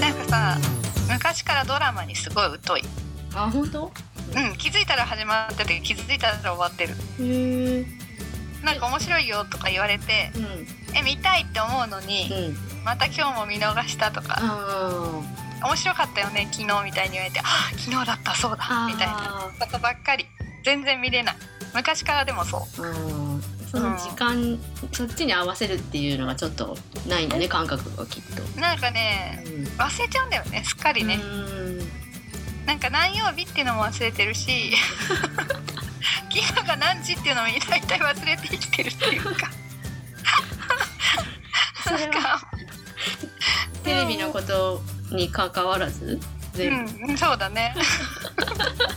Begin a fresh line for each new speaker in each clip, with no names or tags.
なんかさ昔からドラマにすごい疎い。
あ本当？
うん気づいたら始まってて気づいたら終わってる。
へえ
なんか面白いよとか言われて
うん。
え見たいって思うのに
うん。
また今日も見逃したとか
あ
面白かったよね昨日みたいに言われてあ昨日だったそうだ
あ
みたいなことばっかり。全然見れない。昔からでもそう。
うんその時間、そっちに合わせるっていうのがちょっとないんだね感覚がきっと。
なんかね忘れちゃうんだよねすっかりね、
うん。
なんか何曜日っていうのも忘れてるし 昨日が何時っていうのも大体忘れて生きてるっていうか。
それは
か
テレビのことに関わらず？
うんそうだね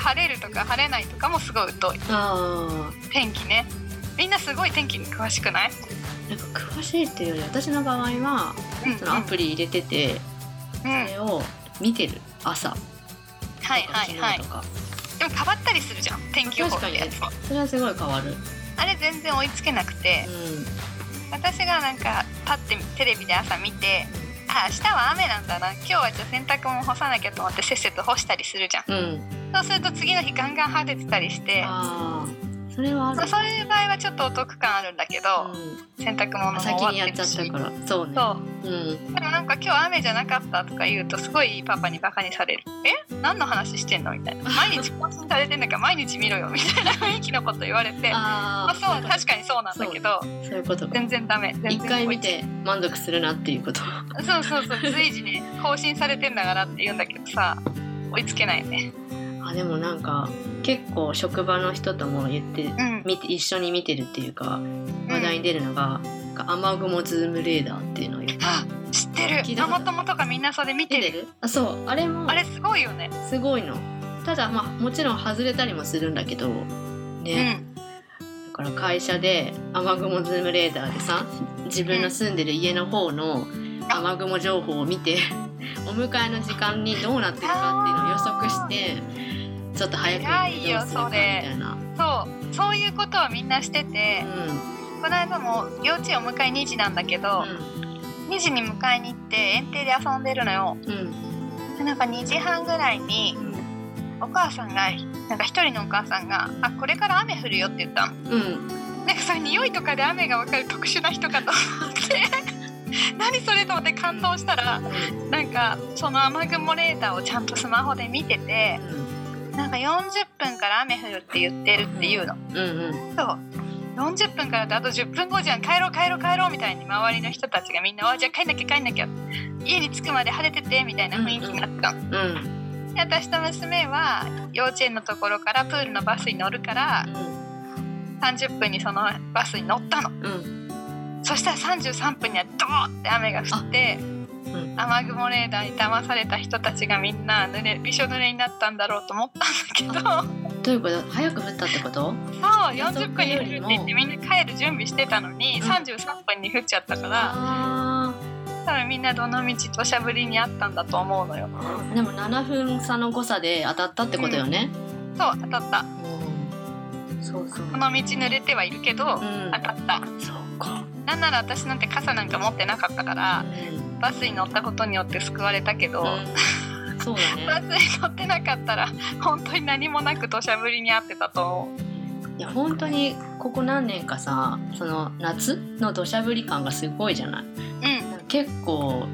晴れるとか晴れないとかもすごい疎い。
あ
天気ね。みんなすごい天気に詳しくない、
あなんか詳しいっていうより私の場合は
うん
そのアプリ入れてて、
うん。
それを見てる朝。
はいはいはい。でも変わったりするじゃん天気予報ってやつも
それはすごい変わる。
あれ全然追いつけなくて。
う
私がなんかパッてテレビで朝見てあ明日は雨なんだな。今日はじゃあ洗濯物干さなきゃと思ってせっせと干したりするじゃん
ん、うん、
そうすると次の日ガンガン晴れてたりして
それはある。
そういう場合はちょっとお得感あるんだけど、
う
洗濯物も
ん、
終
先にやっちゃ
わってるし
ったから。そうね。
そう。
うん、
でもなんか今日雨じゃなかったとか言うとすごいパパにバカにされる。え？何の話してんのみたいな。毎日更新されてんだから毎日見ろよみたいな雰囲気のこと言われて。ま
あ
あそう確かにそうなんだけど
そういうことか。
全然ダメ。全然
一回見て満足するなっていうこと。
そうそうそう。随時ね更新されてんだからって言うんだけどさ追いつけないね
あでもなんか結構職場の人とも言って
うん。
見て一緒に見てるっていうか話題に出るのが、雨雲ズームレーダーっていうのを言って
あ知ってる。ママ友とかみんなそれ見てる？
見てる？あそう。あれも
あれすごいよね。
すごいの。ただまあもちろん外れたりもするんだけど
う
ね、
ん。
だから会社で雨雲ズームレーダーでさ自分の住んでる家の方の雨雲情報を見てお迎えの時間にどうなってるかっていうのを予測してちょっと早く行ってどうするかみたいな。
そう。そういうことはみんなしてて、この間も幼稚園お迎え2時なんだけど、2時に迎えに行って園庭で遊んでるのよ。
うん。うん
でなんか2時半ぐらいにお母さんがなんか一人のお母さんが「あこれから雨降るよ」って言ったの。
うん。
なんかそれ匂いとかで雨が分かる特殊な人かと思って。何それと思って感動したらなんかその雨雲レーダーをちゃんとスマホで見ててなんか40分から雨降るって言ってるっていうの。
うんうん。
そう。40分からだあと10分後じゃん。帰ろう帰ろう帰ろうみたいに周りの人たちがみんな「あじゃあ帰んなきゃ帰んなきゃ。家に着くまで晴れてて」みたいな雰囲気になった。の。
うん。
で私と娘は幼稚園のところからプールのバスに乗るから30分にそのバスに乗ったの。
うん。
そしたら33分にはドーって雨が降って
うん
雨雲レーダーに騙された人たちがみんな濡れびしょ濡れになったんだろうと思ったんだけど。そう
どういうこと？早く降ったってこと
？40分に降るって言ってみんな帰る準備してたのに
うん。
33分に降っちゃったから。
あ
多分みんなどの道土砂降りにあったんだと思うのよ。
ーでも7分差の誤差で当たったってことよね、
そう当たった。
うん、そうそう。
この道濡れてはいるけど
うん。
当たった。
そうか、
なんなら私なんて傘なんか持ってなかったから
うん
バスに乗ったことによって救われたけど、
うん、そうだ
バ
ね
スに乗ってなかったら本当に何もなく土砂降りにあってたと思う。
いや本当にここ何年かさその夏の土砂降り感がすごいじゃない？
うん。
結構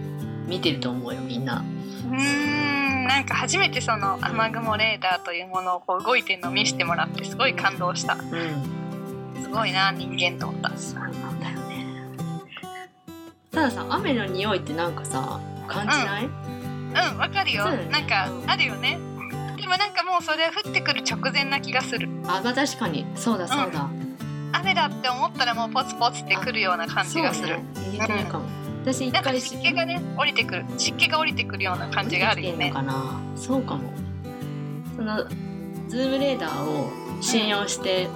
見てると思うよみんな。
うーん。なんか初めてその雨雲レーダーというものをこう動いてるのを見せてもらってすごい感動した。
うん。
すごいな人間と思った
たださ雨の匂いってなんかさ感じない、
うん。わかるよ、
ね。
なんかあるよね。でもなんかもうそれ降ってくる直前な気がする。
あまあ確かに。そうだそうだ、
雨だって思ったらもうポツポツってくるような感じがする、
そうね。言えてるかも、私一回
湿気がね降りてくる。湿気が降りてくるような感じがあるよね。
そうかも。そのズームレーダーを信用して、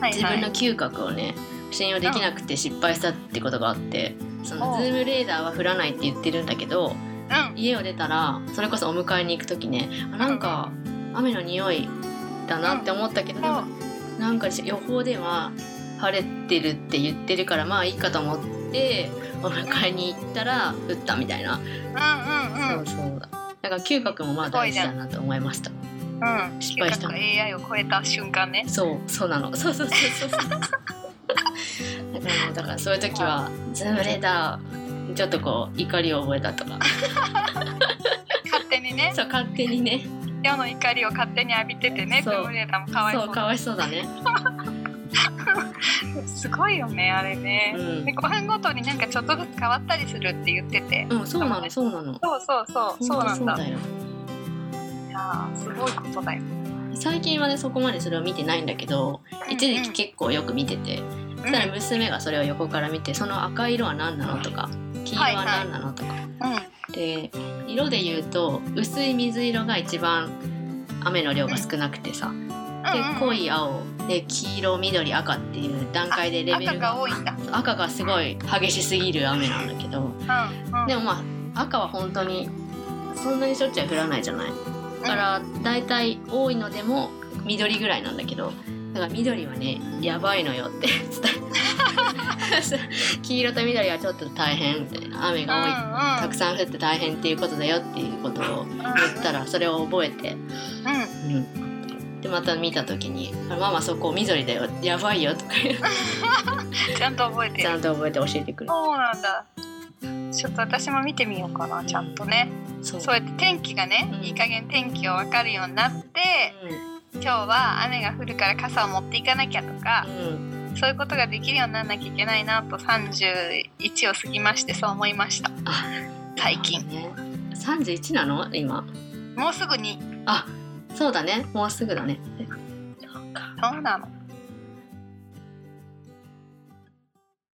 はい
自分の
はい
嗅覚をね信用できなくて失敗したってことがあってそのズームレーダーは降らないって言ってるんだけど
うん。
家を出たらそれこそお迎えに行く時ねあなんか雨の匂いだなって思ったけど、でもなんか予報では晴れてるって言ってるからまあいいかと思ってお迎えに行ったら降ったみたいな、
うんうんうん。
そうそうだ。から嗅覚もまあ大事だなと思いました。
うん。
失敗した
AI を超えた瞬間ね。
そうそうなの。そうそうそうそうそ うだからだからそういう時はズームレーダーちょっとこう怒りを覚えたとか。
勝手にね。
そう勝手にね。
世の怒りを勝手に浴びててねズームレーダーもかわいそう。う
そかわいそうだね。
すごいよねあれね、
うん。
でご飯ごとになんかちょっとずつ変わったりするって言ってて。
うんそうなのそうなの。
そうそうそうそうなんだ。いやーすごいことだよ。
最近はねそこまでそれを見てないんだけど一時期結構よく見てて、そしたら
うん
娘がそれを横から見てその赤い色は何なのとか黄色は何なのとか、
うん
で色で言うと薄い水色が一番雨の量が少なくてさ、
うん
で
うん。
濃い青。で黄色緑赤っていう段階でレベ
赤
ルが赤がすごい激しすぎる雨なんだけど。
うんうん。
でもまあ赤は本当にそんなにしょっちゅう降らないじゃない。だから大体多いのでも緑ぐらいなんだけどだから緑はねやばいのよって。伝 え黄色と緑はちょっと大変みたいな雨が多い、たくさん降って大変っていうことだよっていうことを言ったらそれを覚えて、
うん。
うん、でまた見た時に「ママそこ緑だよやばいよ」とか
ちゃんと覚えてる。
ちゃんと覚えて教えてくれる。
そうなんだ。ちょっと私も見てみようかなちゃんとね。
そう。
そうやって天気がね、
うん。
いい加減天気を分かるようになって
う
今日は雨が降るから傘を持っていかなきゃとか
ん、うん、
そういうことができるようにならなきゃいけないなと31を過ぎましてそう思いました。
あ
最近。
ね。31なの？今。
もうすぐに。
あそうだね。もうすぐだね。
そうなの